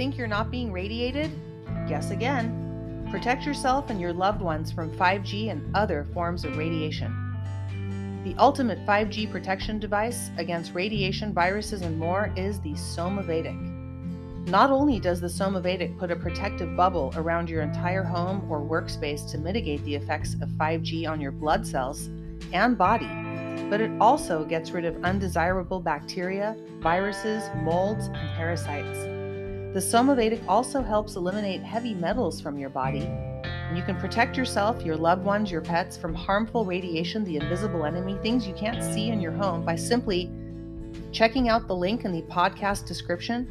Think you're not being radiated? Guess again. Protect yourself and your loved ones from 5G and other forms of radiation. The ultimate 5G protection device against radiation, viruses, and more is the Somavedic. Not only does the Somavedic put a protective bubble around your entire home or workspace to mitigate the effects of 5G on your blood cells and body, but it also gets rid of undesirable bacteria, viruses, molds, and parasites. The Somavedic also helps eliminate heavy metals from your body you can protect yourself, your loved ones, your pets from harmful radiation, the invisible enemy, things you can't see in your home by simply checking out the link in the podcast description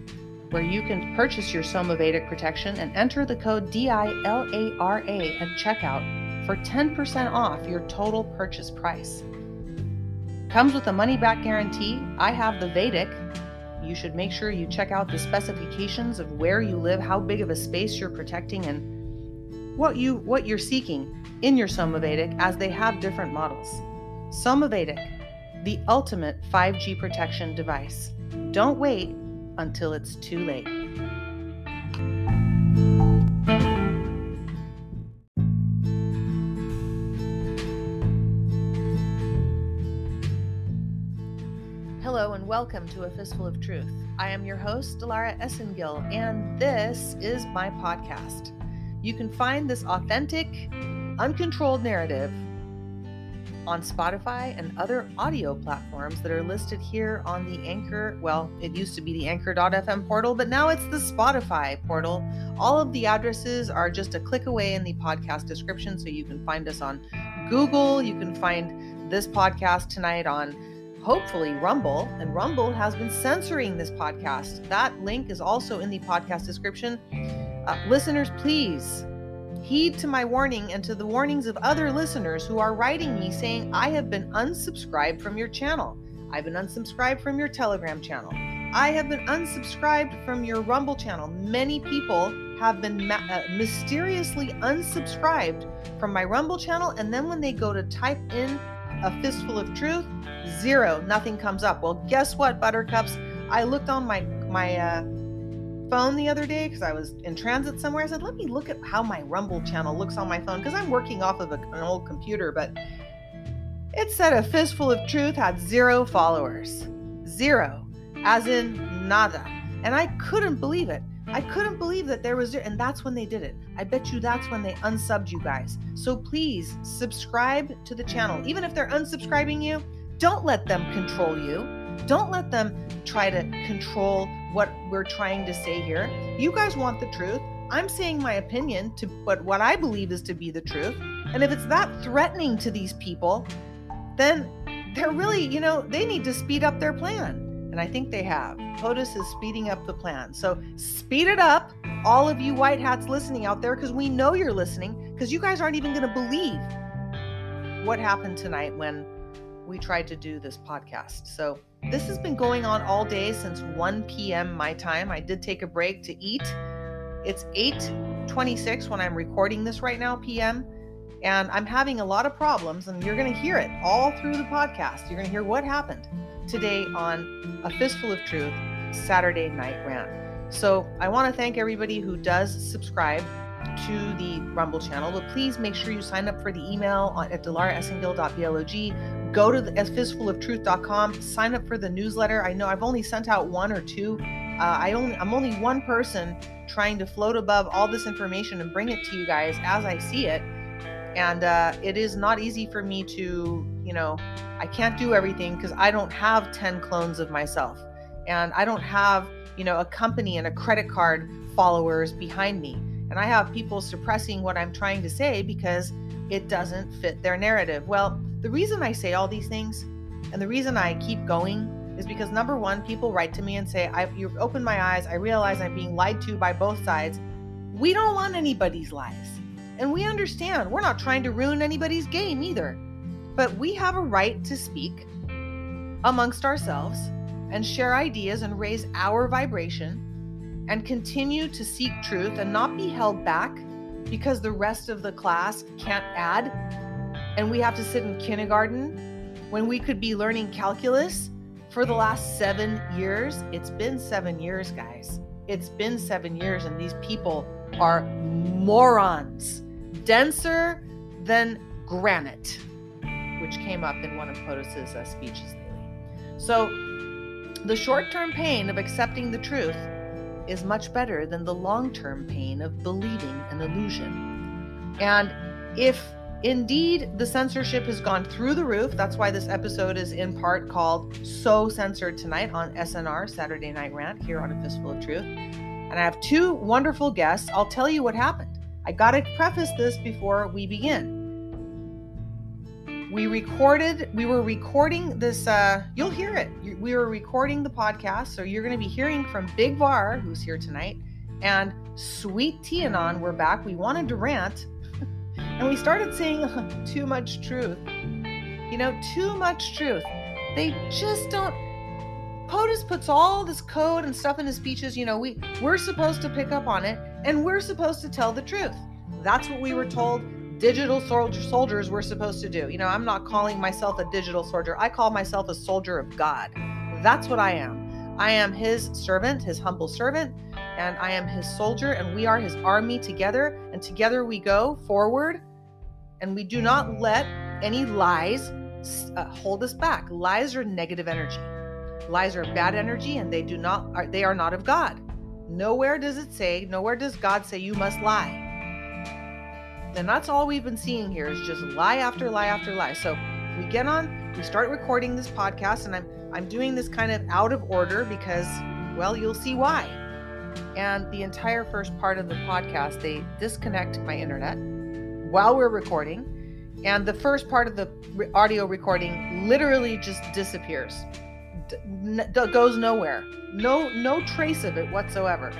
where you can purchase your Somavedic protection and enter the code DILARA at checkout for 10% off your total purchase price. Comes with a money back guarantee. I have the Vedic. You should make sure you check out the specifications of where you live, how big of a space you're protecting, and what you what you're seeking in your Somavedic as they have different models. Somavedic, the ultimate 5G protection device. Don't wait until it's too late. Hello and welcome to A Fistful of Truth. I am your host, Dilara Esengil, and this is my podcast. You can find this authentic, uncontrolled narrative on Spotify and other audio platforms that are listed here on the Anchor. Well, it used to be the Anchor.fm portal, but now it's the Spotify portal. All of the addresses are just a click away in the podcast description, so you can find us on Google. You can find this podcast tonight on hopefully Rumble, and Rumble has been censoring this podcast. That link is also in the podcast description. Uh, listeners, please heed to my warning and to the warnings of other listeners who are writing me saying, I have been unsubscribed from your channel. I've been unsubscribed from your Telegram channel. I have been unsubscribed from your Rumble channel. Many people have been ma- uh, mysteriously unsubscribed from my Rumble channel, and then when they go to type in a fistful of truth, zero, nothing comes up. Well, guess what, Buttercups? I looked on my my uh, phone the other day because I was in transit somewhere. I said, let me look at how my Rumble channel looks on my phone because I'm working off of a, an old computer, but it said a fistful of truth had zero followers. Zero, as in nada. And I couldn't believe it. I mm-hmm. couldn't believe that there was, and that's when they did it. I bet you that's when they unsubbed you guys. So please subscribe to the channel. Even if they're unsubscribing you, don't let them control you. Don't let them try to control what we're trying to say here. You guys want the truth. I'm saying my opinion to but what I believe is to be the truth. And if it's that threatening to these people, then they're really, you know, they need to speed up their plan. And I think they have. POTUS is speeding up the plan. So speed it up, all of you white hats listening out there, because we know you're listening, because you guys aren't even going to believe what happened tonight when we tried to do this podcast. So this has been going on all day since 1 p.m. my time. I did take a break to eat. It's 8:26 when I'm recording this right now p.m. and I'm having a lot of problems and you're going to hear it all through the podcast. You're going to hear what happened today on A Fistful of Truth Saturday Night Rant. So, I want to thank everybody who does subscribe to the Rumble channel, but please make sure you sign up for the email at dilaraesengil.blog go to the fistfuloftruth.com, sign up for the newsletter. I know I've only sent out one or two. Uh, I only I'm only one person trying to float above all this information and bring it to you guys as I see it. And uh, it is not easy for me to, you know, I can't do everything because I don't have 10 clones of myself. And I don't have, you know, a company and a credit card followers behind me. And I have people suppressing what I'm trying to say because it doesn't fit their narrative. Well, the reason I say all these things and the reason I keep going is because number one, people write to me and say, I've you've opened my eyes. I realize I'm being lied to by both sides. We don't want anybody's lies. And we understand we're not trying to ruin anybody's game either. But we have a right to speak amongst ourselves and share ideas and raise our vibration and continue to seek truth and not be held back because the rest of the class can't add and we have to sit in kindergarten when we could be learning calculus for the last seven years. It's been seven years, guys. it's been seven years and these people are morons, denser than granite, which came up in one of POTUS's uh, speeches. So, the short term pain of accepting the truth is much better than the long term pain of believing an illusion. And if indeed the censorship has gone through the roof, that's why this episode is in part called So Censored Tonight on SNR, Saturday Night Rant, here on A Fistful of Truth. And I have two wonderful guests. I'll tell you what happened. I got to preface this before we begin. We recorded we were recording this uh you'll hear it. We were recording the podcast so you're going to be hearing from big var who's here tonight and Sweet Tea Anon we're back. We wanted to rant and we started saying too much truth. You know too much truth. They just don't POTUS puts all this code and stuff in his speeches. You know we we're supposed to pick up on it and we're supposed to tell the truth that's what we were told digital soldier, soldiers we're supposed to do. You know, I'm not calling myself a digital soldier. I call myself a soldier of God. That's what I am. I am his servant, his humble servant, and I am his soldier, and we are his army together. And together we go forward, and we do not let any lies uh, hold us back. Lies are negative energy. Lies are bad energy, and they do not are, they are not of God. Nowhere does it say, nowhere does God say you must lie. And that's all we've been seeing here is just lie after lie after lie. So we get on, we start recording this podcast, and I'm I'm doing this kind of out of order because, well, you'll see why. And the entire first part of the podcast, they disconnect my internet while we're recording, and the first part of the audio recording literally just disappears, Goes nowhere, no no trace of it whatsoever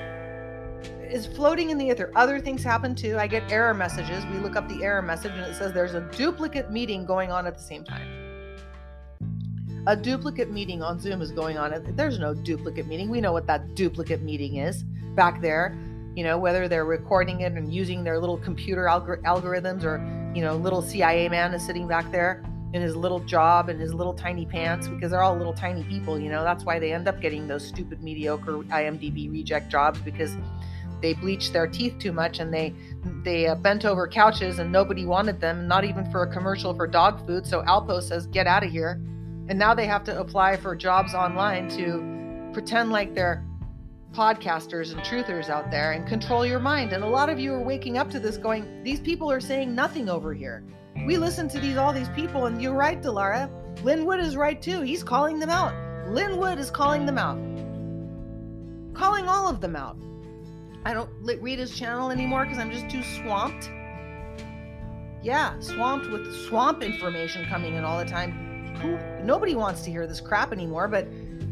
is floating in the ether. Other things happen too. I get error messages. We look up the error message and it says there's a duplicate meeting going on at the same time. A duplicate meeting on Zoom is going on. There's no duplicate meeting. We know what that duplicate meeting is back there. You know, whether they're recording it and using their little computer algor- algorithms or, you know, little CIA man is sitting back there in his little job and his little tiny pants because they're all little tiny people, you know. That's why they end up getting those stupid mediocre IMDb reject jobs because they bleached their teeth too much and they they uh, bent over couches and nobody wanted them not even for a commercial for dog food. So alpo says get out of here. And now they have to apply for jobs online to pretend like they're podcasters and truthers out there and control your mind. And a lot of you are waking up to this going these people are saying nothing over here we listen to these all these people and you're right dilara lin wood is right too he's calling them out lin wood is calling them out calling all of them out I don't read his channel anymore because I'm just too swamped. Yeah, swamped with swamp information coming in all the time. Nobody wants to hear this crap anymore, but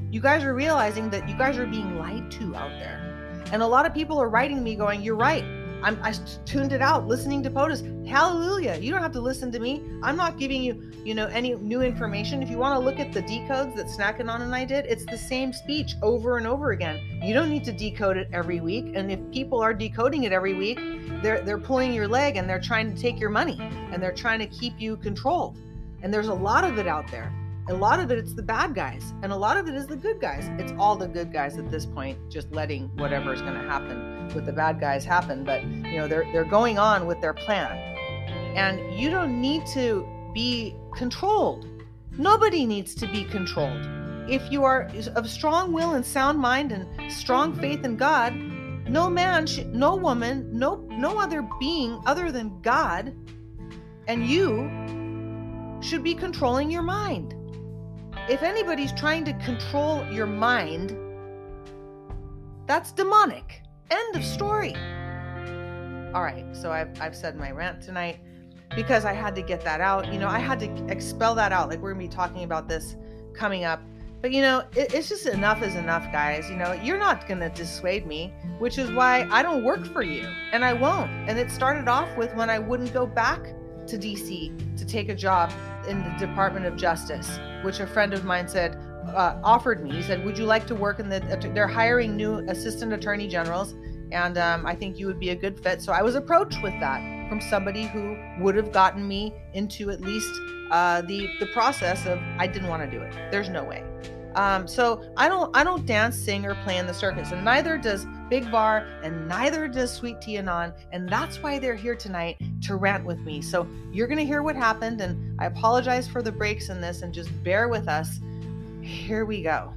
you guys are realizing that you guys are being lied to out there. And a lot of people are writing me going, You're right. I'm, I tuned it out listening to POTUS. Hallelujah. You don't have to listen to me. I'm not giving you, you know, any new information. If you want to look at the decodes that Snackanon and I did, it's the same speech over and over again. You don't need to decode it every week. And if people are decoding it every week, they're they're pulling your leg and they're trying to take your money and they're trying to keep you controlled. And there's a lot of it out there. A lot of it it's the bad guys and a lot of it is the good guys. It's all the good guys at this point just letting whatever is going to happen with the bad guys happen, but you know, they're they're going on with their plan. And you don't need to be controlled. Nobody needs to be controlled. If you are of strong will and sound mind and strong faith in God, no man, should, no woman, no no other being other than God and you should be controlling your mind. If anybody's trying to control your mind, that's demonic. End of story. All right, so I've, I've said my rant tonight because I had to get that out. You know, I had to expel that out. Like, we're going to be talking about this coming up. But, you know, it, it's just enough is enough, guys. You know, you're not going to dissuade me, which is why I don't work for you and I won't. And it started off with when I wouldn't go back to DC to take a job in the Department of Justice, which a friend of mine said, uh, offered me. He said, "Would you like to work in the? They're hiring new assistant attorney generals, and um, I think you would be a good fit." So I was approached with that from somebody who would have gotten me into at least uh, the the process of I didn't want to do it. There's no way. Um, so I don't I don't dance, sing, or play in the circus, and neither does Big Var, and neither does Sweet Tea Anon, and that's why they're here tonight to rant with me. So you're gonna hear what happened, and I apologize for the breaks in this, and just bear with us. Here we go.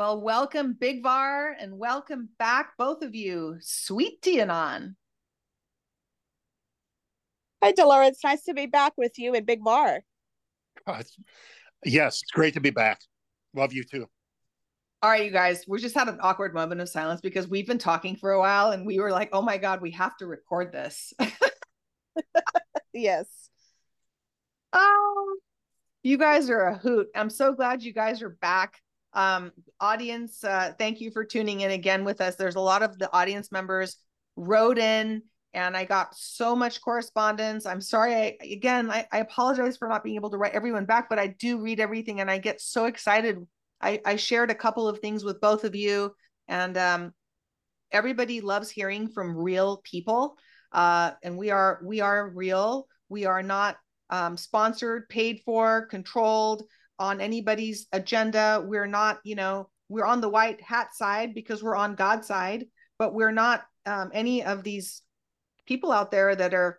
Well, welcome, Big Var, and welcome back, both of you, Sweet Tea Anon. Hi, Dilara. It's nice to be back with you and Big Var. Uh, yes, it's great to be back. Love you too. All right, you guys, we just had an awkward moment of silence because we've been talking for a while and we were like, oh my God, we have to record this. yes. Oh, you guys are a hoot. I'm so glad you guys are back um, audience, uh, thank you for tuning in again with us. There's a lot of the audience members wrote in and I got so much correspondence. I'm sorry. I, again, I, I, apologize for not being able to write everyone back, but I do read everything and I get so excited. I, I shared a couple of things with both of you and um, everybody loves hearing from real people. Uh, and we are, we are real. We are not um, sponsored, paid for, controlled on anybody's agenda. We're not, you know, we're on the white hat side because we're on God's side, but we're not um, any of these people out there that are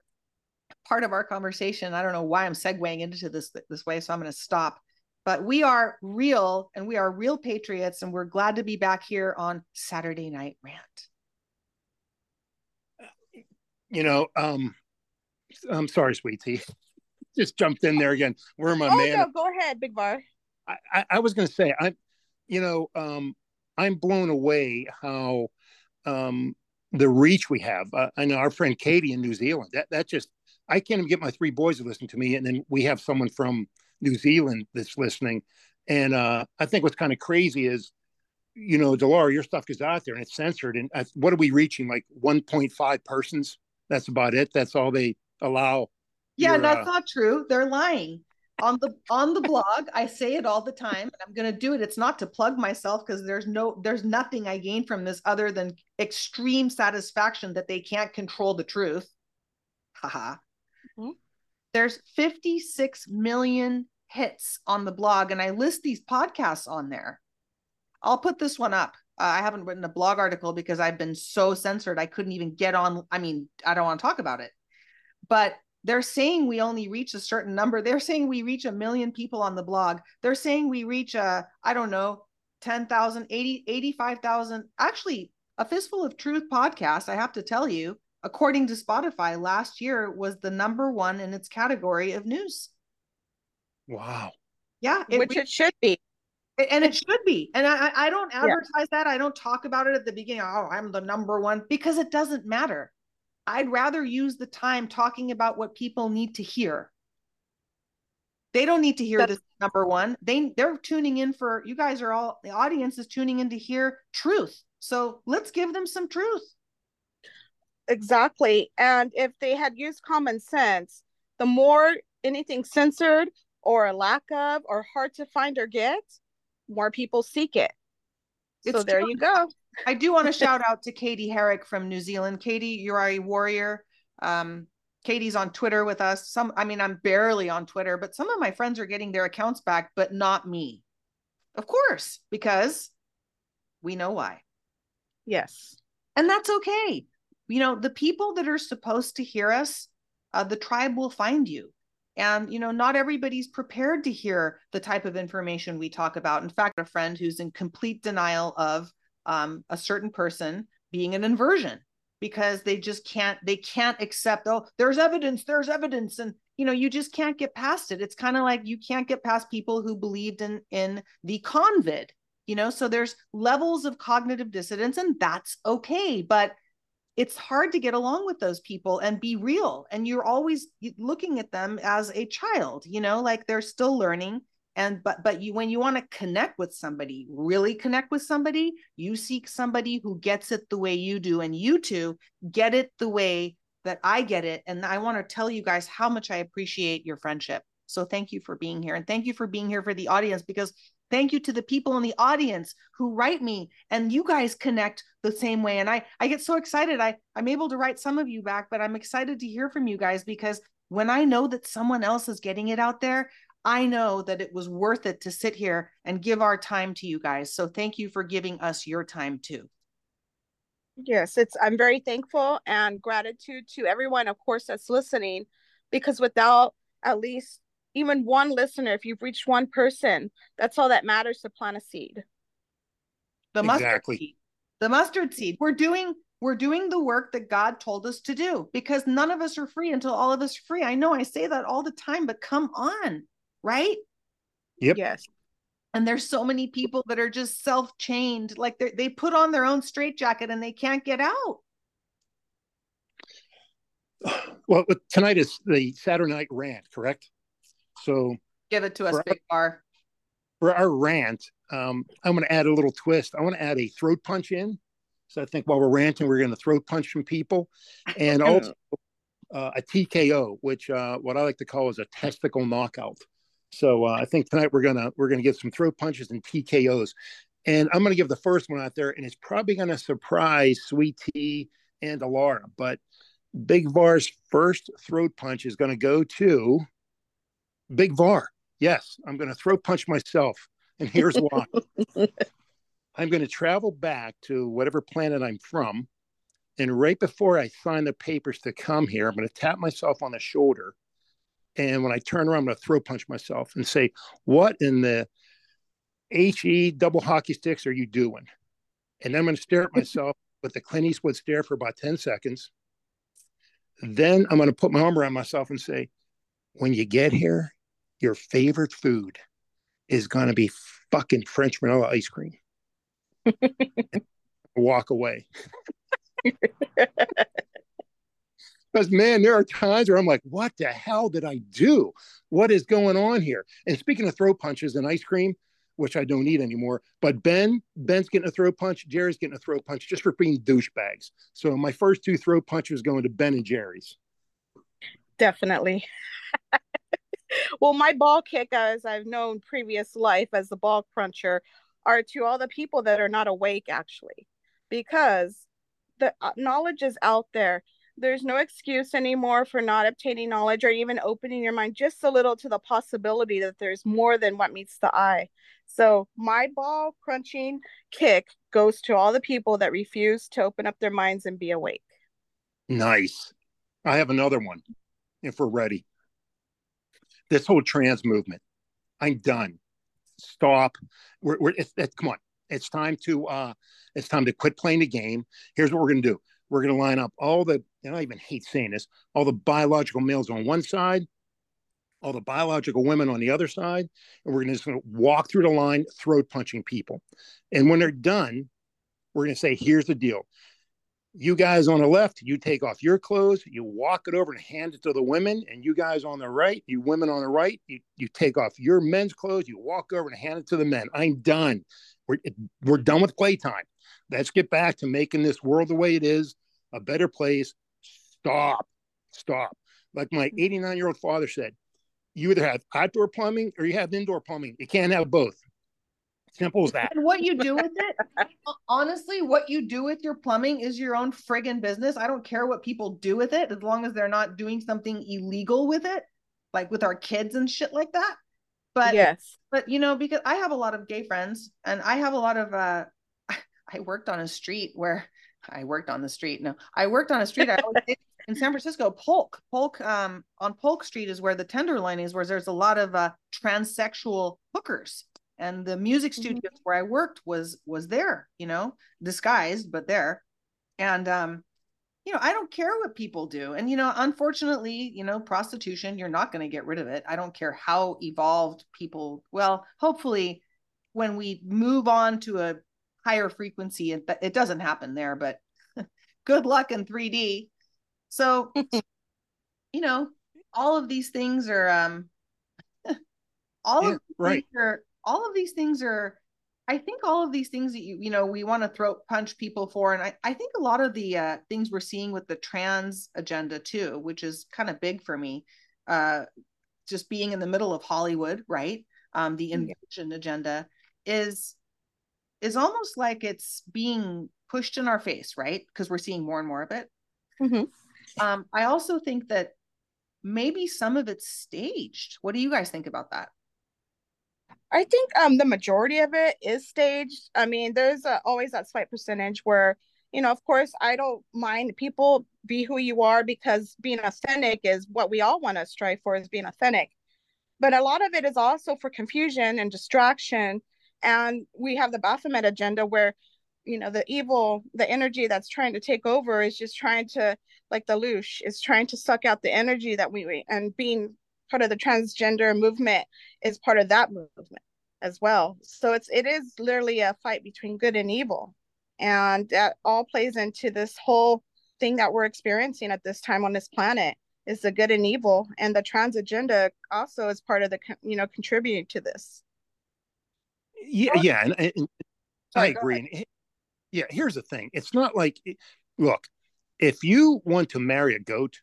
part of our conversation. I don't know why I'm segueing into this this way, so I'm going to stop. But we are real and we are real patriots, and we're glad to be back here on Saturday Night Rant. You know, um, I'm sorry, sweetie just jumped in there again. Where my oh, man? No, go ahead, Big Var. I, I, I was going to say, I'm, you know, um, I'm blown away how um, the reach we have. Uh, I know our friend Katie in New Zealand. That that just I can't even get my three boys to listen to me, and then we have someone from New Zealand that's listening. And uh, I think what's kind of crazy is, you know, Dilara, your stuff is out there and it's censored. And I, what are we reaching? Like 1.5 persons? That's about it. That's all they allow yeah, that's uh... not true. They're lying. On the on the blog, I say it all the time, and I'm going to do it. It's not to plug myself because there's no there's nothing I gain from this other than extreme satisfaction that they can't control the truth. Haha. Mm-hmm. There's 56 million hits on the blog, and I list these podcasts on there. I'll put this one up. Uh, I haven't written a blog article because I've been so censored. I couldn't even get on. I mean, I don't want to talk about it. But they're saying we only reach a certain number. They're saying we reach a million people on the blog. They're saying we reach a, I don't know, 10,000, 80, 85,000. Actually, a Fistful of Truth podcast, I have to tell you, according to Spotify, last year was the number one in its category of news. Wow. Yeah. It Which it should be. And it should be. And I, I don't advertise yeah. that. I don't talk about it at the beginning. Oh, I'm the number one because it doesn't matter. I'd rather use the time talking about what people need to hear. They don't need to hear That's- this number one. They they're tuning in for you guys are all the audience is tuning in to hear truth. So let's give them some truth. Exactly. And if they had used common sense, the more anything censored or a lack of or hard to find or get, more people seek it. It's so there true. you go. I do want to shout out to Katie Herrick from New Zealand. Katie, you're a warrior. Um, Katie's on Twitter with us. Some, I mean, I'm barely on Twitter, but some of my friends are getting their accounts back, but not me. Of course, because we know why. Yes. And that's okay. You know, the people that are supposed to hear us, uh, the tribe will find you. And, you know, not everybody's prepared to hear the type of information we talk about. In fact, a friend who's in complete denial of um, a certain person being an inversion because they just can't they can't accept oh there's evidence there's evidence. And you know you just can't get past it. It's kind of like you can't get past people who believed in in the convid you know? So there's levels of cognitive dissonance and that's okay but it's hard to get along with those people and be real. And you're always looking at them as a child you know? Like they're still learning and but but you when you want to connect with somebody really connect with somebody you seek somebody who gets it the way you do and you two get it the way that i get it and i want to tell you guys how much i appreciate your friendship so thank you for being here and thank you for being here for the audience because Thank you to the people in the audience who write me and you guys connect the same way. And I I get so excited. I I'm able to write some of you back, but I'm excited to hear from you guys because when I know that someone else is getting it out there, I know that it was worth it to sit here and give our time to you guys. So thank you for giving us your time too. Yes, it's I'm very thankful and gratitude to everyone, of course, that's listening, because without at least even one listener, if you've reached one person, that's all that matters to plant a seed. The mustard exactly. seed. The mustard seed. We're doing we're doing the work that God told us to do because none of us are free until all of us are free. I know I say that all the time, but come on, right? Yep. Yes. And there's so many people that are just self-chained, like they they put on their own straitjacket and they can't get out. Well, tonight is the Saturday night rant, correct? So give it to us, Big Var. For our rant, um, I'm going to add a little twist. I want to add a throat punch in. So I think while we're ranting, we're going to throat punch some people, and also uh, a TKO, which uh, what I like to call is a testicle knockout. So uh, I think tonight we're gonna we're gonna get some throat punches and TKOs, and I'm gonna give the first one out there, and it's probably gonna surprise Sweet Tea and Alara, but Big Var's first throat punch is gonna go to Big Var. Yes, I'm gonna throat punch myself, and here's why. I'm going to travel back to whatever planet I'm from. And right before I sign the papers to come here, I'm going to tap myself on the shoulder. And when I turn around, I'm going to throw punch myself and say, What in the HE double hockey sticks are you doing? And then I'm going to stare at myself with the Clint Eastwood stare for about 10 seconds. Then I'm going to put my arm around myself and say, When you get here, your favorite food is going to be fucking French vanilla ice cream. walk away. Because man, there are times where I'm like, what the hell did I do? What is going on here? And speaking of throat punches and ice cream, which I don't eat anymore, but Ben, Ben's getting a throat punch, Jerry's getting a throat punch just for being douchebags. So my first two throat punches going to Ben and Jerry's. Definitely. well, my ball kick, as I've known previous life as the ball cruncher, are to all the people that are not awake actually because the uh, knowledge is out there there's no excuse anymore for not obtaining knowledge or even opening your mind just a little to the possibility that there's more than what meets the eye so my ball crunching kick goes to all the people that refuse to open up their minds and be awake nice i have another one if we're ready this whole trans movement i'm done stop. We're, we're come on. It's time to uh, it's time to quit playing the game. Here's what we're gonna do. We're gonna line up all the. And I even hate saying this. All the biological males on one side, all the biological women on the other side, and we're just gonna walk through the line, throat punching people. And when they're done, we're gonna say, "Here's the deal you guys on the left, you take off your clothes, you walk it over and hand it to the women, and you guys on the right, you women on the right, you, you take off your men's clothes, you walk over and hand it to the men. I'm done. We're, we're done with playtime. Let's get back to making this world the way it is, a better place. Stop. Stop. Like my 89 year old father said, you either have outdoor plumbing or you have indoor plumbing. You can't have both. Simple as that. And what you do with it, honestly, what you do with your plumbing is your own friggin' business. I don't care what people do with it as long as they're not doing something illegal with it, like with our kids and shit like that. But yes, but you know, because I have a lot of gay friends and I have a lot of uh I worked on a street where I worked on the street. No, I worked on a street. I in San Francisco, Polk. Polk um on Polk Street is where the Tenderloin is, where there's a lot of uh transsexual hookers and the music mm-hmm. studios mm-hmm. where i worked was was there you know disguised but there and um you know i don't care what people do and you know unfortunately you know prostitution you're not going to get rid of it i don't care how evolved people well hopefully when we move on to a higher frequency it, it doesn't happen there but good luck in 3d so you know all of these things are um all yeah, of right. are all of these things are I think all of these things that you you know we want to throat punch people for, and I, I think a lot of the uh, things we're seeing with the trans agenda too, which is kind of big for me, uh, just being in the middle of Hollywood, right? Um, the invasion agenda, is is almost like it's being pushed in our face, right? Because we're seeing more and more of it. Mhm. Um, I also think that maybe some of it's staged. What do you guys think about that? I think um the majority of it is staged. I mean, there's a, always that slight percentage where, you know, of course, I don't mind people be who you are because being authentic is what we all want to strive for is being authentic. But a lot of it is also for confusion and distraction. And we have the Baphomet agenda where, you know, the evil, the energy that's trying to take over is just trying to, like the loosh, is trying to suck out the energy that we, and being part of the transgender movement is part of that movement as well. So it's it is literally a fight between good and evil. And that all plays into this whole thing that we're experiencing at this time on this planet is the good and evil and the trans agenda also is part of the you know contributing to this. Yeah, yeah, and, and Sorry, I agree. And, yeah, here's the thing. It's not like look, if you want to marry a goat,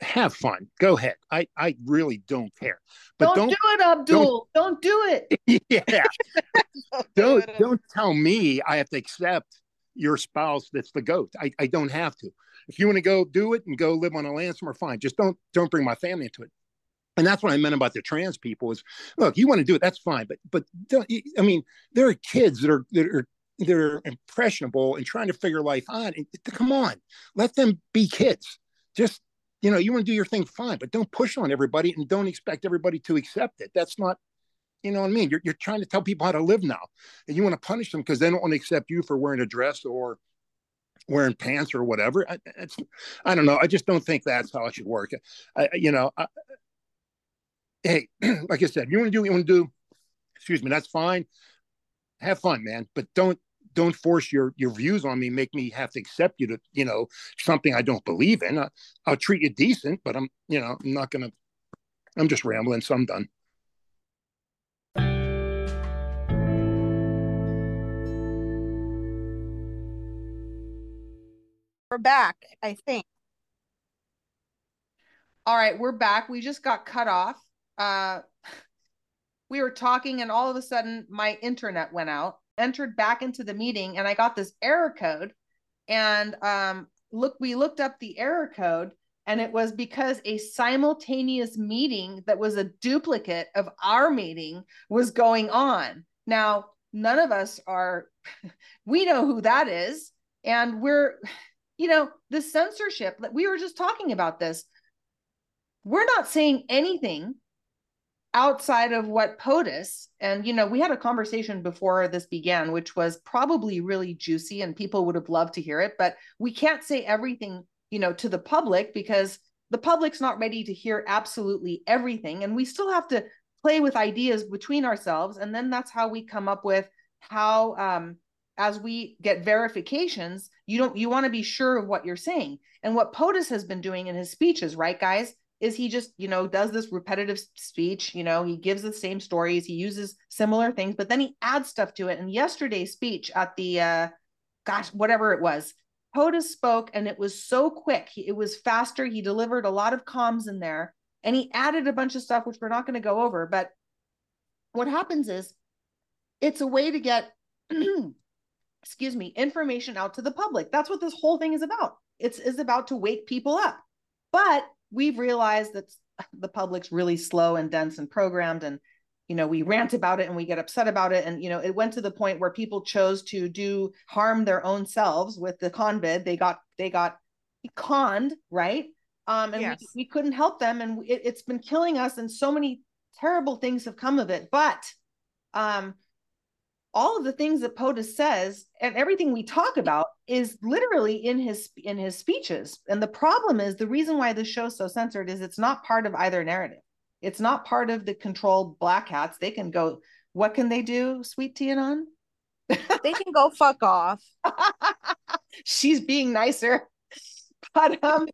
have fun. Go ahead. I I really don't care. But don't, don't, do it, Abdul. Don't, do it. yeah, don't don't tell me I have to accept your spouse that's the goat. I, I don't have to. If you want to go do it and go live on a land somewhere, fine. Just don't don't bring my family into it. And that's what I meant about the trans people is look, you want to do it, that's fine. But but I mean, there are kids that are that are that are impressionable and trying to figure life out. And come on, let them be kids. Just you know, you want to do your thing, fine, but don't push on everybody and don't expect everybody to accept it. That's not you know what I mean? You're, you're trying to tell people how to live now, and you want to punish them because they don't want to accept you for wearing a dress or wearing pants or whatever. I, I don't know. I just don't think that's how it should work. I, you know, hey, like I said, you want to do you want to do, excuse me, that's fine. Have fun, man, but don't don't force your your views on me. Make me have to accept you to you know something I don't believe in. I, I'll treat you decent, but I'm you know I'm not gonna. I'm just rambling, so I'm done. We're back, I think. All right, we're back. We just got cut off. Uh, we were talking, and all of a sudden, my internet went out. Entered back into the meeting, and I got this error code. And um, look, we looked up the error code, and it was because a simultaneous meeting that was a duplicate of our meeting was going on. Now, none of us are. we know who that is, and we're you know, the censorship that we were just talking about this. We're not saying anything outside of what POTUS, and you know, we had a conversation before this began, which was probably really juicy and people would have loved to hear it, but we can't say everything, you know, to the public because the public's not ready to hear absolutely everything. And we still have to play with ideas between ourselves. And then that's how we come up with how um, as we get verifications, you don't you want to be sure of what you're saying. And what POTUS has been doing in his speeches, right, guys, is he just, you know, does this repetitive speech, you know, he gives the same stories, he uses similar things, but then he adds stuff to it. And yesterday's speech at the uh gosh, whatever it was, POTUS spoke and it was so quick. He, it was faster. He delivered a lot of comms in there and he added a bunch of stuff, which we're not going to go over. But what happens is it's a way to get excuse me, information out to the public. That's what this whole thing is about. It's is about to wake people up. But we've realized that the public's really slow and dense and programmed and you know we rant about it and we get upset about it. And you know it went to the point where people chose to do harm their own selves with the convid they got they got conned right? Um and Yes. we, we couldn't help them. And it, it's been killing us and so many terrible things have come of it. But um all of the things that POTUS says and everything we talk about is literally in his in his speeches. And the problem is the reason why this show's so censored is it's not part of either narrative. It's not part of the controlled black hats. They can go, what can they do, Sweet Tea Anon? They can go fuck off. She's being nicer. But um,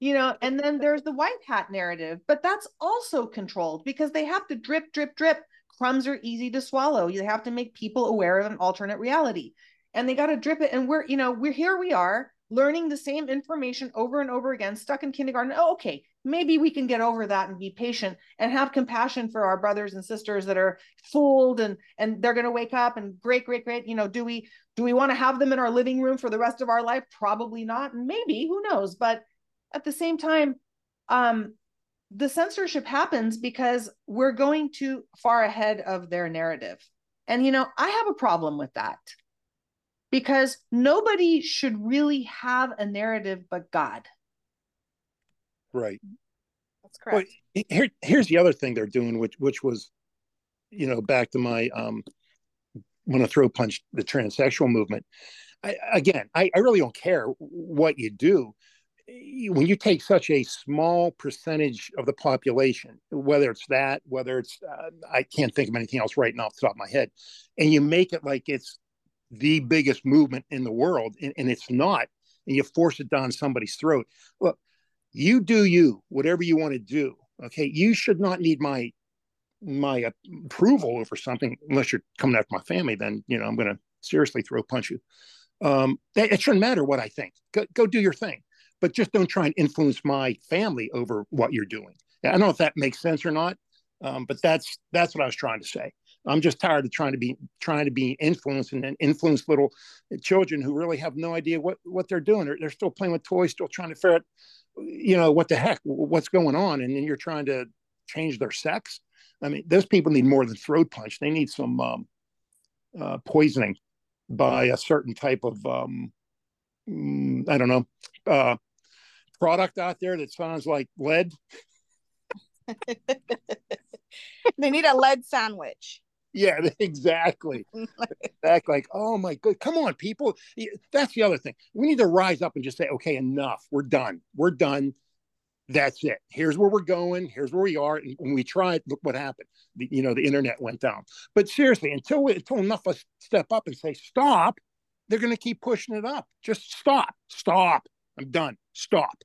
you know, and then there's the white hat narrative, but that's also controlled because they have to drip, drip, drip. Crumbs are easy to swallow. You have to make people aware of an alternate reality. And they got to drip it. And we're, you know, we're here we are learning the same information over and over again, stuck in kindergarten. Oh, okay, maybe we can get over that and be patient and have compassion for our brothers and sisters that are fooled and and they're to wake up and great, great, great. You know, do we do we want to have them in our living room for the rest of our life? Probably not. Maybe, who knows? But at the same time, um, the censorship happens because we're going too far ahead of their narrative. And, you know, I have a problem with that because nobody should really have a narrative but God. Right. That's correct. Well, here, here's the other thing they're doing, which which was, you know, back to my um, when I throw punch the transsexual movement. I, again, I, I really don't care what you do when you take such a small percentage of the population, whether it's that, whether it's, uh, I can't think of anything else right now off the top of my head, and you make it like it's the biggest movement in the world, and, and it's not, and you force it down somebody's throat. Look, you do you, whatever you want to do. Okay. You should not need my my approval over something unless you're coming after my family then you know i'm going to seriously throw a punch you um it shouldn't matter what i think go, go do your thing but just don't try and influence my family over what you're doing. I don't know if that makes sense or not, um, but that's that's what I was trying to say. I'm just tired of trying to be trying to be influenced and influence little children who really have no idea what what they're doing. They're, they're still playing with toys, still trying to figure out, you know, what the heck, what's going on, and then you're trying to change their sex. I mean, those people need more than throat punch. They need some um, uh, poisoning by a certain type of um, mm, I don't know uh, product out there that sounds like lead? they need a lead sandwich. Yeah, exactly. exactly. Like, oh my god, come on, people. That's the other thing. We need to rise up and just say, okay, enough. We're done. We're done. That's it. Here's where we're going. Here's where we are. And when we tried, look what happened. The, you know, the internet went down. But seriously, until we, until enough of us step up and say stop, they're going to keep pushing it up. Just stop. Stop. I'm done. Stop.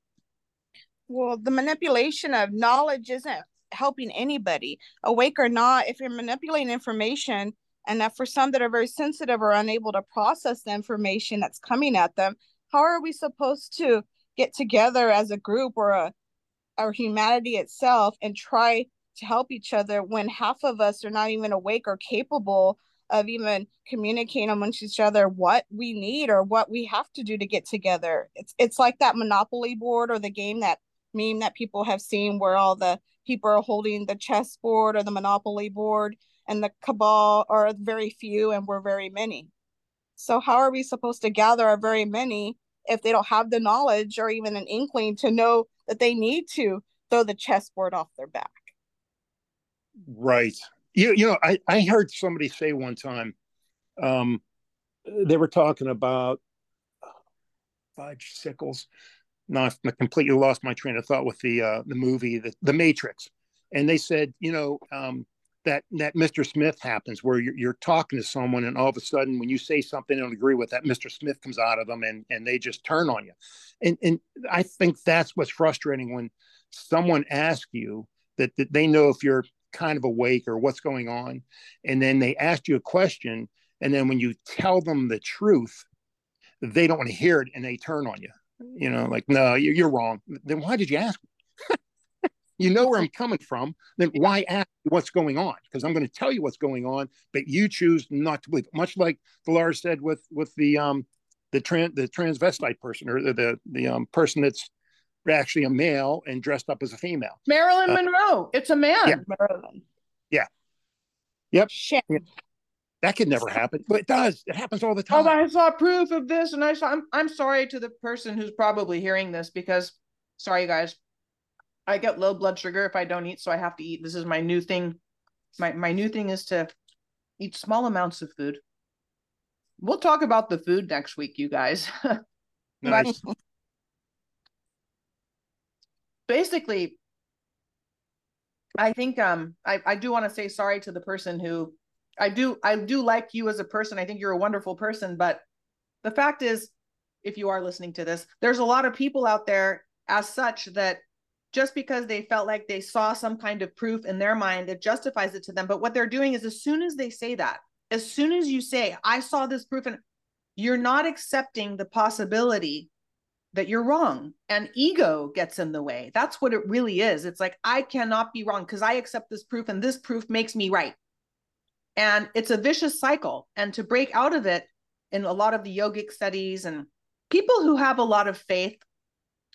Well, the manipulation of knowledge isn't helping anybody, awake or not. If you're manipulating information, and that for some that are very sensitive or unable to process the information that's coming at them, how are we supposed to get together as a group or a or humanity itself and try to help each other when half of us are not even awake or capable of even communicating amongst each other what we need or what we have to do to get together. It's it's like that monopoly board or the game that meme that people have seen where all the people are holding the chess board or the monopoly board and the cabal are very few and we're very many. So how are we supposed to gather our very many if they don't have the knowledge or even an inkling to know that they need to throw the chessboard off their back? Right. You, you know I, I heard somebody say one time um, they were talking about fudge sickles no, I completely lost my train of thought with the uh, the movie, the, the Matrix, and they said, you know, um, that that Mr. Smith happens where you're, you're talking to someone, and all of a sudden, when you say something they don't agree with, that Mr. Smith comes out of them, and and they just turn on you, and and I think that's what's frustrating when someone asks you that, that they know if you're kind of awake or what's going on, and then they ask you a question, and then when you tell them the truth, they don't want to hear it, and they turn on you you know, like, no, you're wrong. Then why did you ask me? you know where I'm coming from. Then why ask what's going on? Because I'm going to tell you what's going on, but you choose not to believe. Much like Delars said with with the um the trans the transvestite person or the the, the um person that's actually a male and dressed up as a female. Marilyn uh, Monroe. It's a man. Yeah. Marilyn. Yeah. Yep. Shit. That could never happen, but it does. It happens all the time. Oh, I saw proof of this, and I saw. I'm I'm sorry to the person who's probably hearing this because, sorry you guys, I get low blood sugar if I don't eat, so I have to eat. This is my new thing. My my new thing is to eat small amounts of food. We'll talk about the food next week, you guys. nice. Basically, I think um I, I do want to say sorry to the person who I do I do like you as a person. I think you're a wonderful person, but the fact is if you are listening to this, there's a lot of people out there as such that just because they felt like they saw some kind of proof in their mind, it justifies it to them. But what they're doing is as soon as they say that, as soon as you say, I saw this proof, and you're not accepting the possibility that you're wrong and ego gets in the way that's what it really is it's like i cannot be wrong because i accept this proof and this proof makes me right and it's a vicious cycle. And to break out of it in a lot of the yogic studies and people who have a lot of faith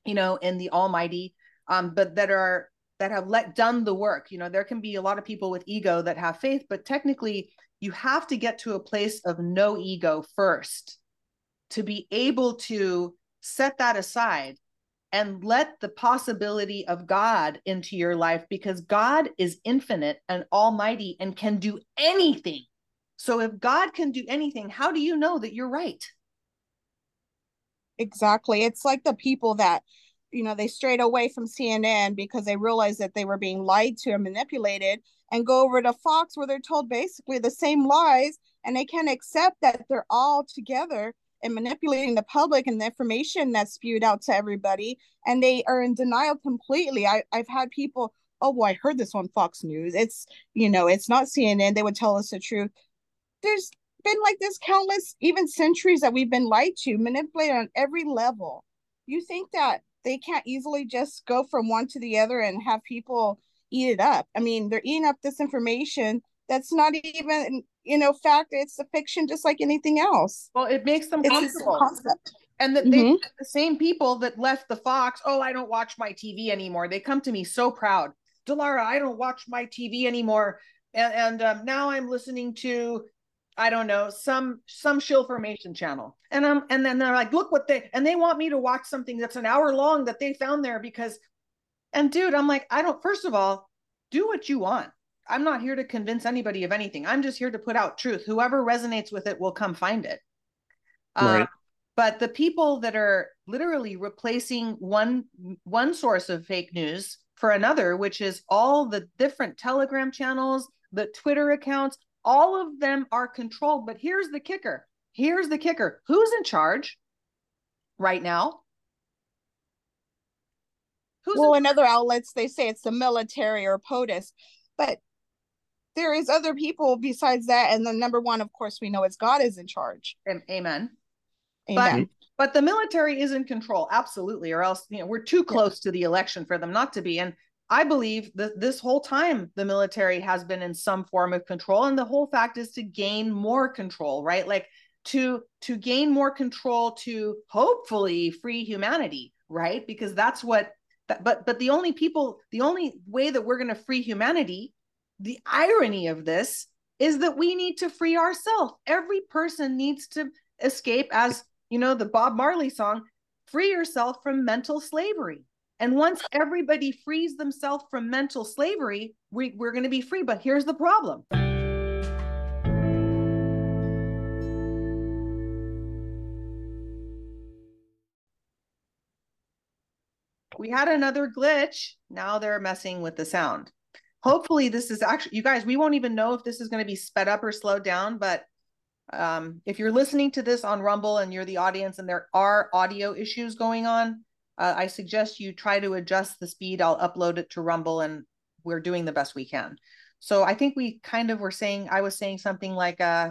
you know in the almighty um but that are that have let done the work you know there can be a lot of people with ego that have faith but technically you have to get to a place of no ego first to be able to set that aside and let the possibility of God into your life because God is infinite and almighty and can do anything. So if God can do anything, how do you know that you're right? Exactly. It's like the people that, you know, they strayed away from CNN because they realized that they were being lied to and manipulated and go over to Fox where they're told basically the same lies and they can't accept that they're all together and manipulating the public and the information that's spewed out to everybody and they are in denial completely. I, i've had people oh well i heard this on fox news. It's you know it's not cnn they would tell us the truth. There's been like this countless even centuries that we've been lied to manipulated on every level. You think that they can't easily just go from one to the other and have people eat it up? I mean they're eating up this information that's not even you know fact it's a fiction just like anything else. Well it makes them it's comfortable. concept. And that mm-hmm. they the same people that left the fox oh i don't watch my tv anymore. They come to me so proud. Dilara i don't watch my tv anymore. And, and um, now i'm listening to i don't know some some shill formation channel. And um and then they're like look what they and they want me to watch something that's an hour long that they found there because and dude i'm like i don't first of all do what you want I'm not here to convince anybody of anything. I'm just here to put out truth. Whoever resonates with it will come find it. Uh, right. Uh, but the people that are literally replacing one one source of fake news for another, which is all the different Telegram channels, the Twitter accounts, all of them are controlled. But here's the kicker. Here's the kicker. Who's in charge right now? Who's well, in, in other outlets, they say it's the military or POTUS. But there is other people besides that and the number one of course we know is god is in charge. Amen amen. But, but the military is in control absolutely or else you know we're too close yeah. to the election for them not to be and i believe that this whole time the military has been in some form of control and the whole fact is to gain more control right? Like to to gain more control to hopefully free humanity right? Because that's what but but the only people the only way that we're going to free humanity the irony of this is that we need to free ourselves. Every person needs to escape, as you know, the Bob Marley song, free yourself from mental slavery. And once everybody frees themselves from mental slavery, we, we're going to be free. But here's the problem. We had another glitch. Now they're messing with the sound hopefully this is actually you guys we won't even know if this is going to be sped up or slowed down but um, if you're listening to this on rumble and you're the audience and there are audio issues going on uh, i suggest you try to adjust the speed. I'll upload it to rumble and we're doing the best we can. So i think we kind of were saying i was saying something like uh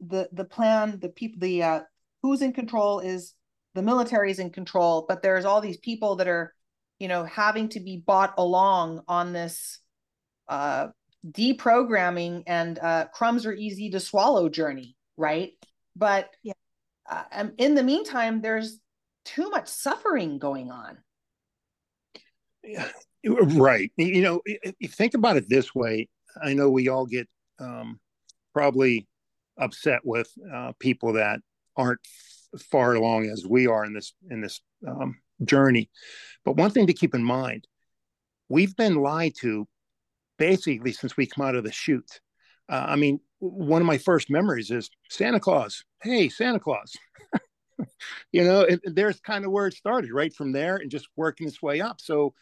the the plan the people the uh who's in control is the military is in control but there's all these people that are you know having to be bought along on this uh, deprogramming and uh, crumbs are easy to swallow journey, right? But yeah. uh, um, in the meantime, there's too much suffering going on. Yeah, right. You know, if you think about it this way, I know we all get um, probably upset with uh, people that aren't far along as we are in this in this um, journey. But one thing to keep in mind, we've been lied to basically since we come out of the chute. Uh, I mean, one of my first memories is Santa Claus. Hey, Santa Claus. you know, there's kind of where it started, right from there, and just working its way up. So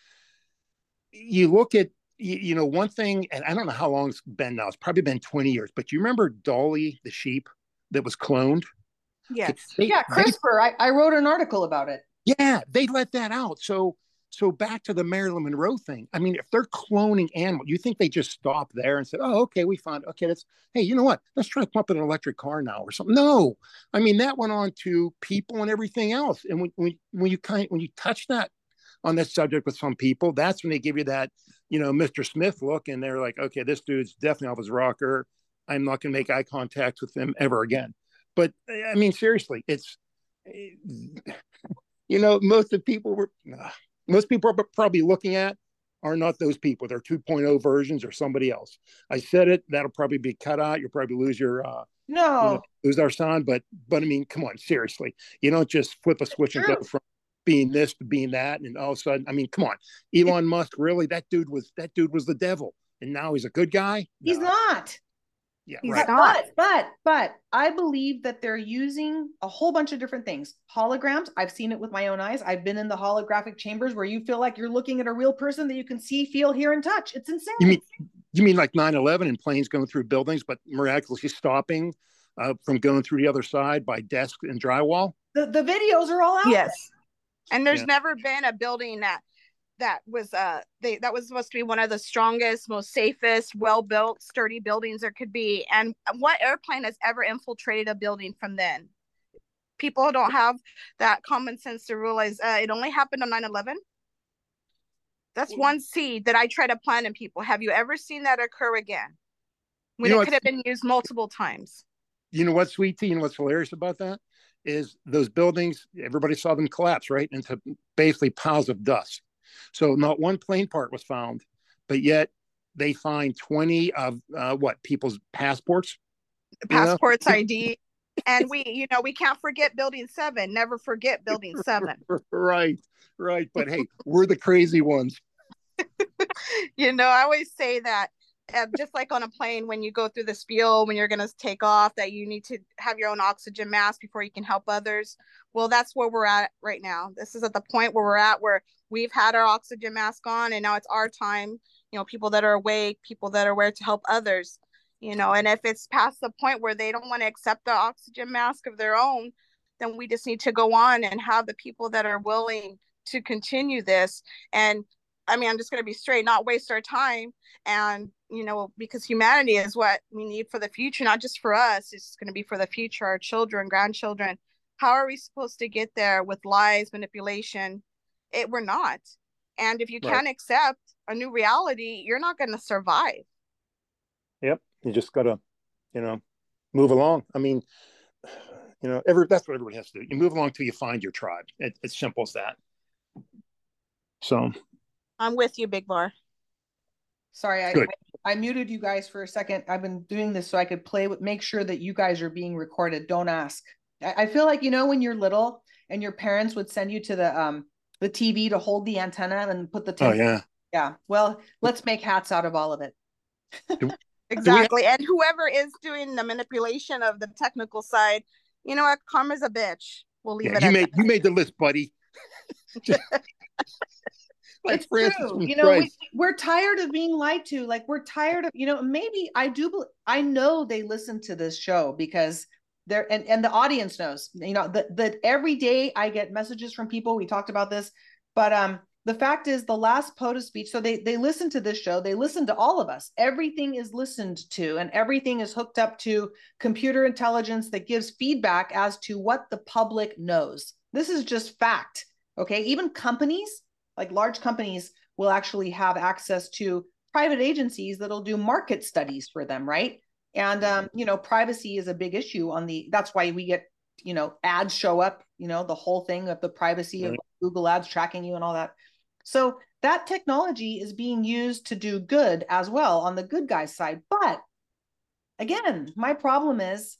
you look at, you, you know, one thing, and I don't know how long it's been now. It's probably been 20 years, but you remember Dolly the sheep that was cloned? Yes. They, yeah, CRISPR. They, I, I wrote an article about it. Yeah, they let that out. So so back to the Marilyn Monroe thing. I mean, if they're cloning animals, you think they just stop there and said, "Oh, okay, we found okay, that's hey, you know what? Let's try with an electric car now or something." No, I mean that went on to people and everything else. And when when when you kind when you touch that on this subject with some people, that's when they give you that you know Mr. Smith look, and they're like, "Okay, this dude's definitely off his rocker. I'm not going to make eye contact with him ever again." But I mean, seriously, it's eh, you know most of the people were most people are probably looking at are not those people. They're 2.0 versions or somebody else. I said it. That'll probably be cut out. You'll probably lose your uh, no you know, lose our sound. But but I mean, come on, seriously. You don't just flip a switch and go from being this to being that, and all of a sudden, I mean, come on, Elon Musk, really? That dude was that dude was the devil, and now he's a good guy. He's no. not. Yeah, He's right. Not. But, but but I believe that they're using a whole bunch of different things. Holograms. I've seen it with my own eyes. I've been in the holographic chambers where you feel like you're looking at a real person that you can see, feel, hear, and touch. It's insane. You mean you mean like 9-11 and planes going through buildings, but miraculously stopping uh, from going through the other side by desk and drywall? The the videos are all out. Yes. There. And there's yeah. never been a building that that was uh they that was supposed to be one of the strongest most safest well built sturdy buildings there could be. And what airplane has ever infiltrated a building from then? People don't have that common sense to realize uh, it only happened on 9-11 that's one seed that i try to plant in people. Have you ever seen that occur again? When you know it could have been used multiple times. You know what Sweet Tea Anon what's hilarious about that? Is those buildings everybody saw them collapse right into basically piles of dust so not one plane part was found, but yet they find 20 of uh, what people's passports, passports, you know? ID. and we, you know, we can't forget building seven. Never forget building seven. right, right. But hey, we're the crazy ones. you know, I always say that uh, just like on a plane when you go through the spiel when you're going to take off that you need to have your own oxygen mask before you can help others well that's where we're at right now this is at the point where we're at where we've had our oxygen mask on and now it's our time you know people that are awake people that are aware to help others you know and if it's past the point where they don't want to accept the oxygen mask of their own then we just need to go on and have the people that are willing to continue this and I mean, I'm just going to be straight, not waste our time. And, you know, because humanity is what we need for the future, not just for us, it's going to be for the future, our children, grandchildren. How are we supposed to get there with lies, manipulation? It, we're not. And if you right. can't accept a new reality, you're not going to survive. Yep. You just got to, you know, move along. I mean, you know, every that's what everybody has to do. You move along till you find your tribe. It, it's simple as that. So I'm with you, Big Var. Sorry, I, I, I muted you guys for a second. I've been doing this so I could play with, make sure that you guys are being recorded. Don't ask. I, I feel like you know when you're little and your parents would send you to the um the TV to hold the antenna and put the. Oh yeah. Yeah. Well, let's make hats out of all of it. exactly, and whoever is doing the manipulation of the technical side, you know what? Karma's a bitch. We'll leave yeah, it. You made that. you made the list, buddy. like it's Francis true. You know, we, we're tired of being lied to. Like we're tired of, you know, maybe I do. I know they listen to this show because they're and, and the audience knows. You know that that every day I get messages from people. We talked about this, but um, the fact is the last POTUS speech. So they they listen to this show. They listen to all of us. Everything is listened to, and everything is hooked up to computer intelligence that gives feedback as to what the public knows. This is just fact. Okay, even companies like large companies will actually have access to private agencies that'll do market studies for them right and um, you know privacy is a big issue on the that's why we get you know ads show up you know the whole thing of the privacy of google ads tracking you and all that. So that technology is being used to do good as well on the good guys side. But again my problem is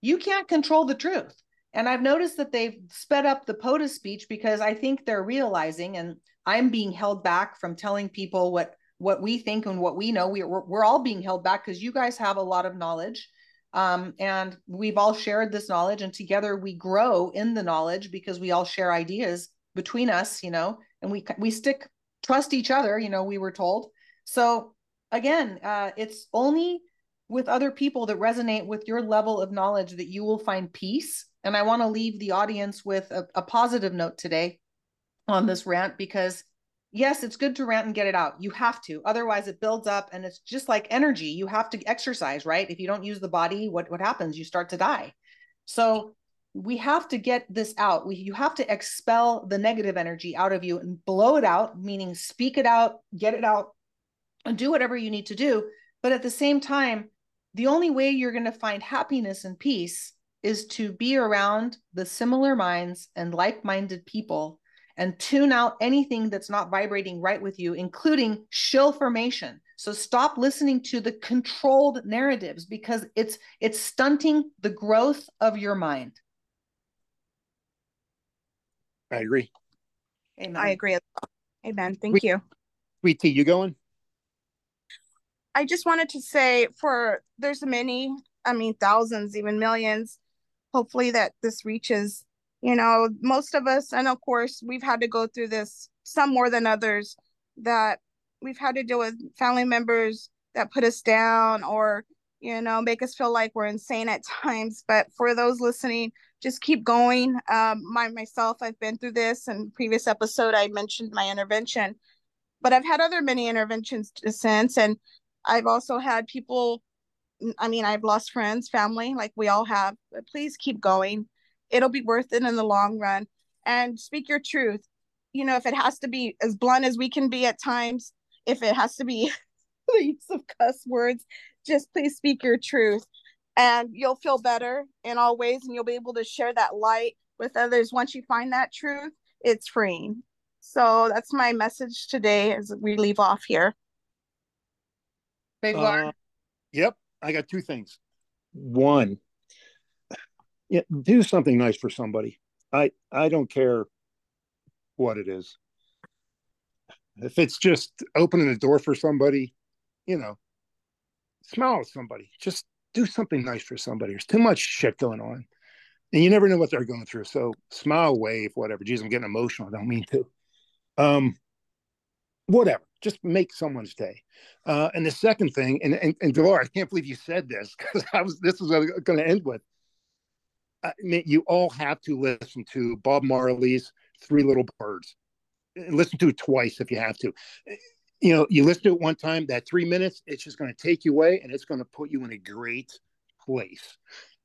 you can't control the truth. And i've noticed that they've sped up the potus speech because i think they're realizing and I'm being held back from telling people what what we think and what we know. We, we're, we're all being held back because you guys have a lot of knowledge. Um, and we've all shared this knowledge and together we grow in the knowledge because we all share ideas between us, you know, and we, we stick, trust each other, you know, we were told. So again, uh, it's only with other people that resonate with your level of knowledge that you will find peace. And I want to leave the audience with a, a positive note today on this rant because yes, it's good to rant and get it out. You have to. Otherwise it builds up and it's just like energy. You have to exercise, right? If you don't use the body, what what happens? You start to die. So we have to get this out. We, you have to expel the negative energy out of you and blow it out, meaning speak it out, get it out, and do whatever you need to do. But at the same time, the only way you're going to find happiness and peace is to be around the similar minds and like minded people and tune out anything that's not vibrating right with you, including shill formation. So stop listening to the controlled narratives because it's it's stunting the growth of your mind. I agree. Amen. I agree. Amen. Thank Sweet, you. Sweet tea, you going? I just wanted to say for there's many, I mean thousands, even millions, hopefully that this reaches, you know, most of us, and of course we've had to go through this, some more than others, that we've had to deal with family members that put us down or, you know, make us feel like we're insane at times. But for those listening, just keep going. Um, my myself, I've been through this. And previous episode, I mentioned my intervention, but I've had other many interventions since, and I've also had people. I mean, I've lost friends, family, like we all have. But please keep going. It'll be worth it in the long run. And speak your truth. You know, if it has to be as blunt as we can be at times, if it has to be the use of cuss words, just please speak your truth. And you'll feel better in all ways and you'll be able to share that light with others. Once you find that truth it's freeing. So that's my message today as we leave off here. Big one uh, yep i got two things. One yeah do something nice for somebody i i don't care what it is if it's just opening the door for somebody you know smile at somebody just do something nice for somebody. There's too much shit going on, and you never know what they're going through. So smile, wave, whatever. Geez, I'm getting emotional. I don't mean to. Um, whatever. Just make someone's day. Uh, and the second thing, and and, and Dilara, I can't believe you said this because I was this was going to end with. I mean, you all have to listen to Bob Marley's Three Little Birds. Listen to it twice if you have to you know, you listen to it one time, that three minutes, it's just going to take you away and it's going to put you in a great place.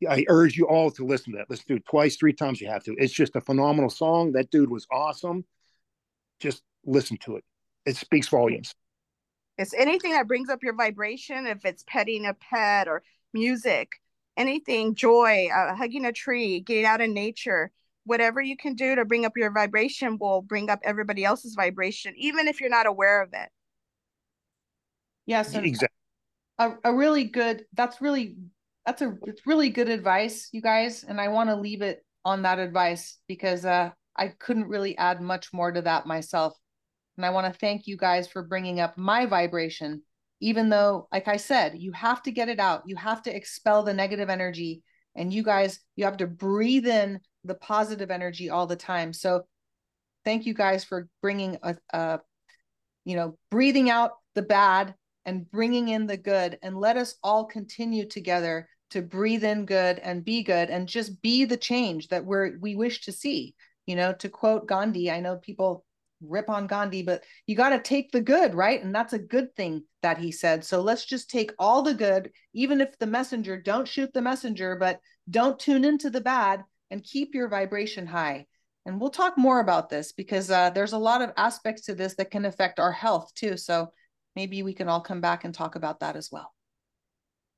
I urge you all to listen to that. Listen to it twice, three times you have to. It's just a phenomenal song. That dude was awesome. Just listen to it. It speaks volumes. It's anything that brings up your vibration, if it's petting a pet or music, anything, joy, uh, hugging a tree, getting out in nature, whatever you can do to bring up your vibration will bring up everybody else's vibration, even if you're not aware of it. Yes, exactly. A, a really good. That's really that's a it's really good advice, you guys, and I want to leave it on that advice because uh, I couldn't really add much more to that myself. And I want to thank you guys for bringing up my vibration, even though, like I said, you have to get it out. You have to expel the negative energy. And you guys, you have to breathe in the positive energy all the time. So thank you guys for bringing a, a you know, breathing out the bad and bringing in the good and let us all continue together to breathe in good and be good and just be the change that we're we wish to see you know to quote gandhi i know people rip on gandhi but you got to take the good right and that's a good thing that he said so let's just take all the good even if the messenger don't shoot the messenger but don't tune into the bad and keep your vibration high and we'll talk more about this because uh, there's a lot of aspects to this that can affect our health too so maybe we can all come back and talk about that as well.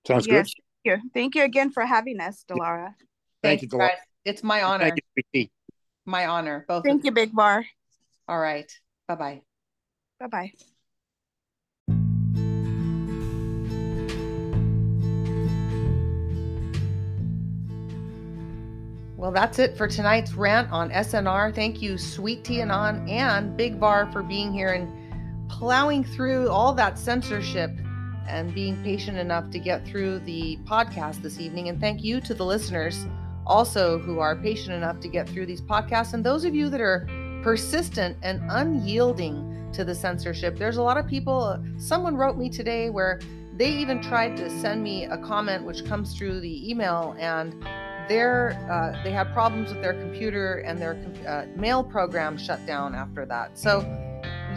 Sounds yes, good. Thank you. Thank you again for having us, Dilara. Thank, Thank you, Dilara. It's my honor. Thank You, my honor. Both. Thank you, Big Var. All right. Bye bye. Bye bye. Well, that's it for tonight's rant on SNR. Thank you, Sweet Tea Anon and Big Var, for being here and plowing through all that censorship and being patient enough to get through the podcast this evening. And thank you to the listeners also who are patient enough to get through these podcasts. And those of you that are persistent and unyielding to the censorship, there's a lot of people. Someone wrote me today where they even tried to send me a comment which comes through the email and they're uh, they had problems with their computer and their uh, mail program shut down after that so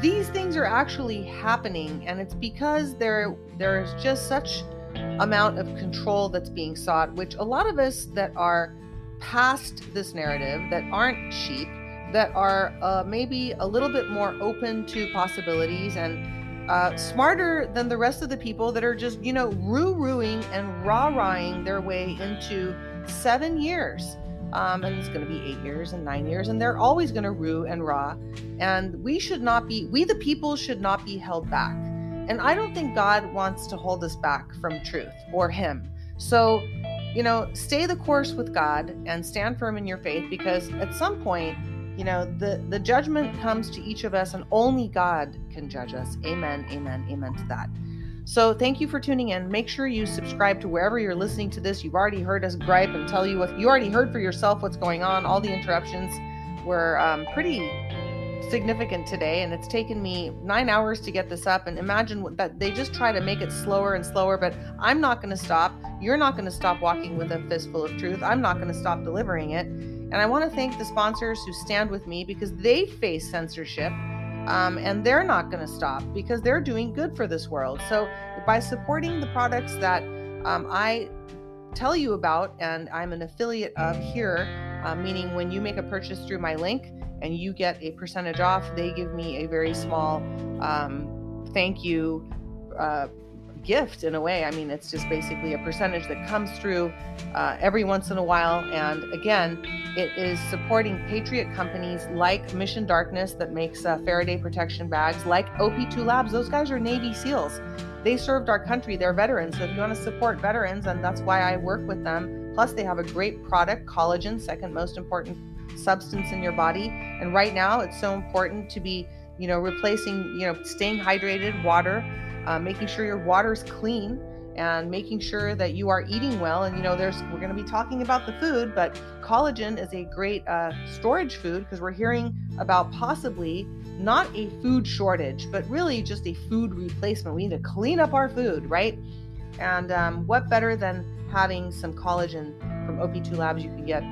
these things are actually happening and it's because there there's just such amount of control that's being sought which a lot of us that are past this narrative that aren't sheep that are uh, maybe a little bit more open to possibilities and uh, smarter than the rest of the people that are just, you know, roo rooing and rah rahing their way into seven years. Um, and it's going to be eight years and nine years, and they're always going to rue and rah. And we should not be, we the people should not be held back. And I don't think God wants to hold us back from truth or Him. So, you know, stay the course with God and stand firm in your faith because at some point, you know the the judgment comes to each of us and only god can judge us. Amen amen amen to that. So thank you for tuning in. Make sure you subscribe to wherever you're listening to this. You've already heard us gripe and tell you what you already heard for yourself what's going on. All the interruptions were um, pretty significant today and it's taken me nine hours to get this up. And imagine that they just try to make it slower and slower but i'm not going to stop. You're not going to stop walking with a fistful of truth. I'm not going to stop delivering it and I want to thank the sponsors who stand with me because they face censorship um, and they're not going to stop because they're doing good for this world. So by supporting the products that um, I tell you about and I'm an affiliate of here, uh, meaning when you make a purchase through my link and you get a percentage off, they give me a very small um, thank you uh, gift in a way. I mean, it's just basically a percentage that comes through uh, every once in a while. And again, it is supporting patriot companies like Mission Darkness that makes uh, Faraday protection bags, like OP2 Labs. Those guys are Navy SEALs. They served our country. They're veterans. So if you want to support veterans, and that's why I work with them. Plus, they have a great product, collagen, second most important substance in your body. And right now, it's so important to be, you know, replacing, you know, staying hydrated, water uh, making sure your water is clean and making sure that you are eating well. And you know there's we're going to be talking about the food but collagen is a great uh, storage food because we're hearing about possibly not a food shortage but really just a food replacement. We need to clean up our food right? And um, what better than having some collagen from op2 labs? You can get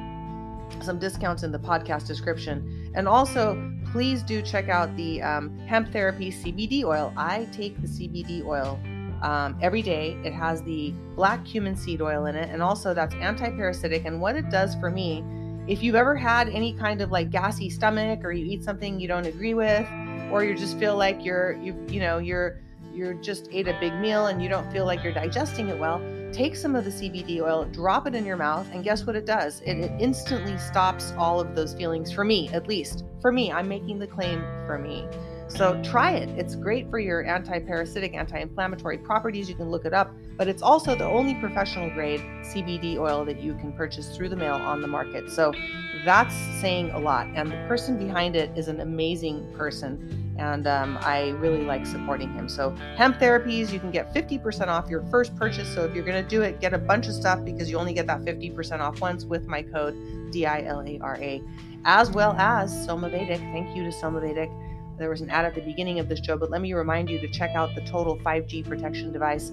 some discounts in the podcast description. And also please do check out the um, hemp therapy CBD oil. I take the CBD oil um, every day. It has the black cumin seed oil in it, and also that's anti-parasitic. And what it does for me, if you've ever had any kind of like gassy stomach, or you eat something you don't agree with, or you just feel like you're you you know you're you're just ate a big meal and you don't feel like you're digesting it well take some of the CBD oil, drop it in your mouth, and guess what it does? It, it, instantly stops all of those feelings for me, at least. For me, I'm making the claim for me. So try it. It's great for your anti parasitic, anti inflammatory properties. You can look it up, but it's also the only professional grade CBD oil that you can purchase through the mail on the market. So that's saying a lot. And the person behind it is an amazing person and um, I really like supporting him. So, hemp therapies, you can get 50% off your first purchase. So, if you're going to do it, get a bunch of stuff because you only get that 50% off once with my code D I L A R A, as well as Somavedic. Thank you to Somavedic. There was an ad at the beginning of this show, but let me remind you to check out the Total 5G protection device.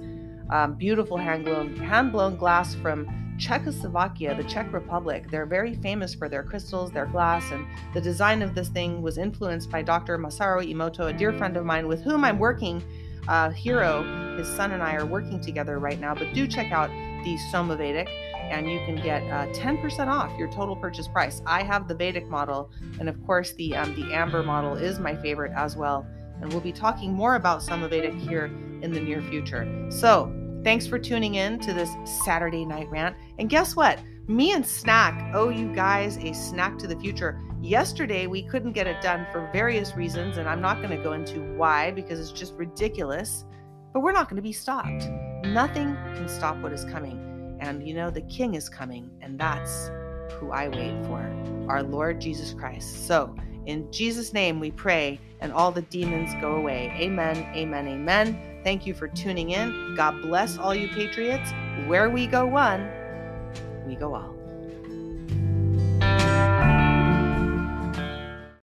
Um, beautiful hand blown hand blown glass from Czechoslovakia, the Czech Republic, they're very famous for their crystals, their glass, and the design of this thing was influenced by Dr. Masaru Emoto, a dear friend of mine with whom I'm working. Uh, Hiro, his son and I are working together right now, but do check out the Somavedic and you can get uh, 10% off your total purchase price. I have the Vedic model, and of course, the, um, the Amber model is my favorite as well. And we'll be talking more about Somavedic here in the near future. So, Thanks for tuning in to this Saturday night rant. And guess what? Me and Snack owe you guys a snack to the future. Yesterday, we couldn't get it done for various reasons, and I'm not going to go into why because it's just ridiculous. But we're not going to be stopped. Nothing can stop what is coming. And you know, the King is coming, and that's who I wait for our Lord Jesus Christ. So, in Jesus' name we pray, and all the demons go away. Amen, amen, amen. Thank you for tuning in. God bless all you patriots. Where we go one, we go all.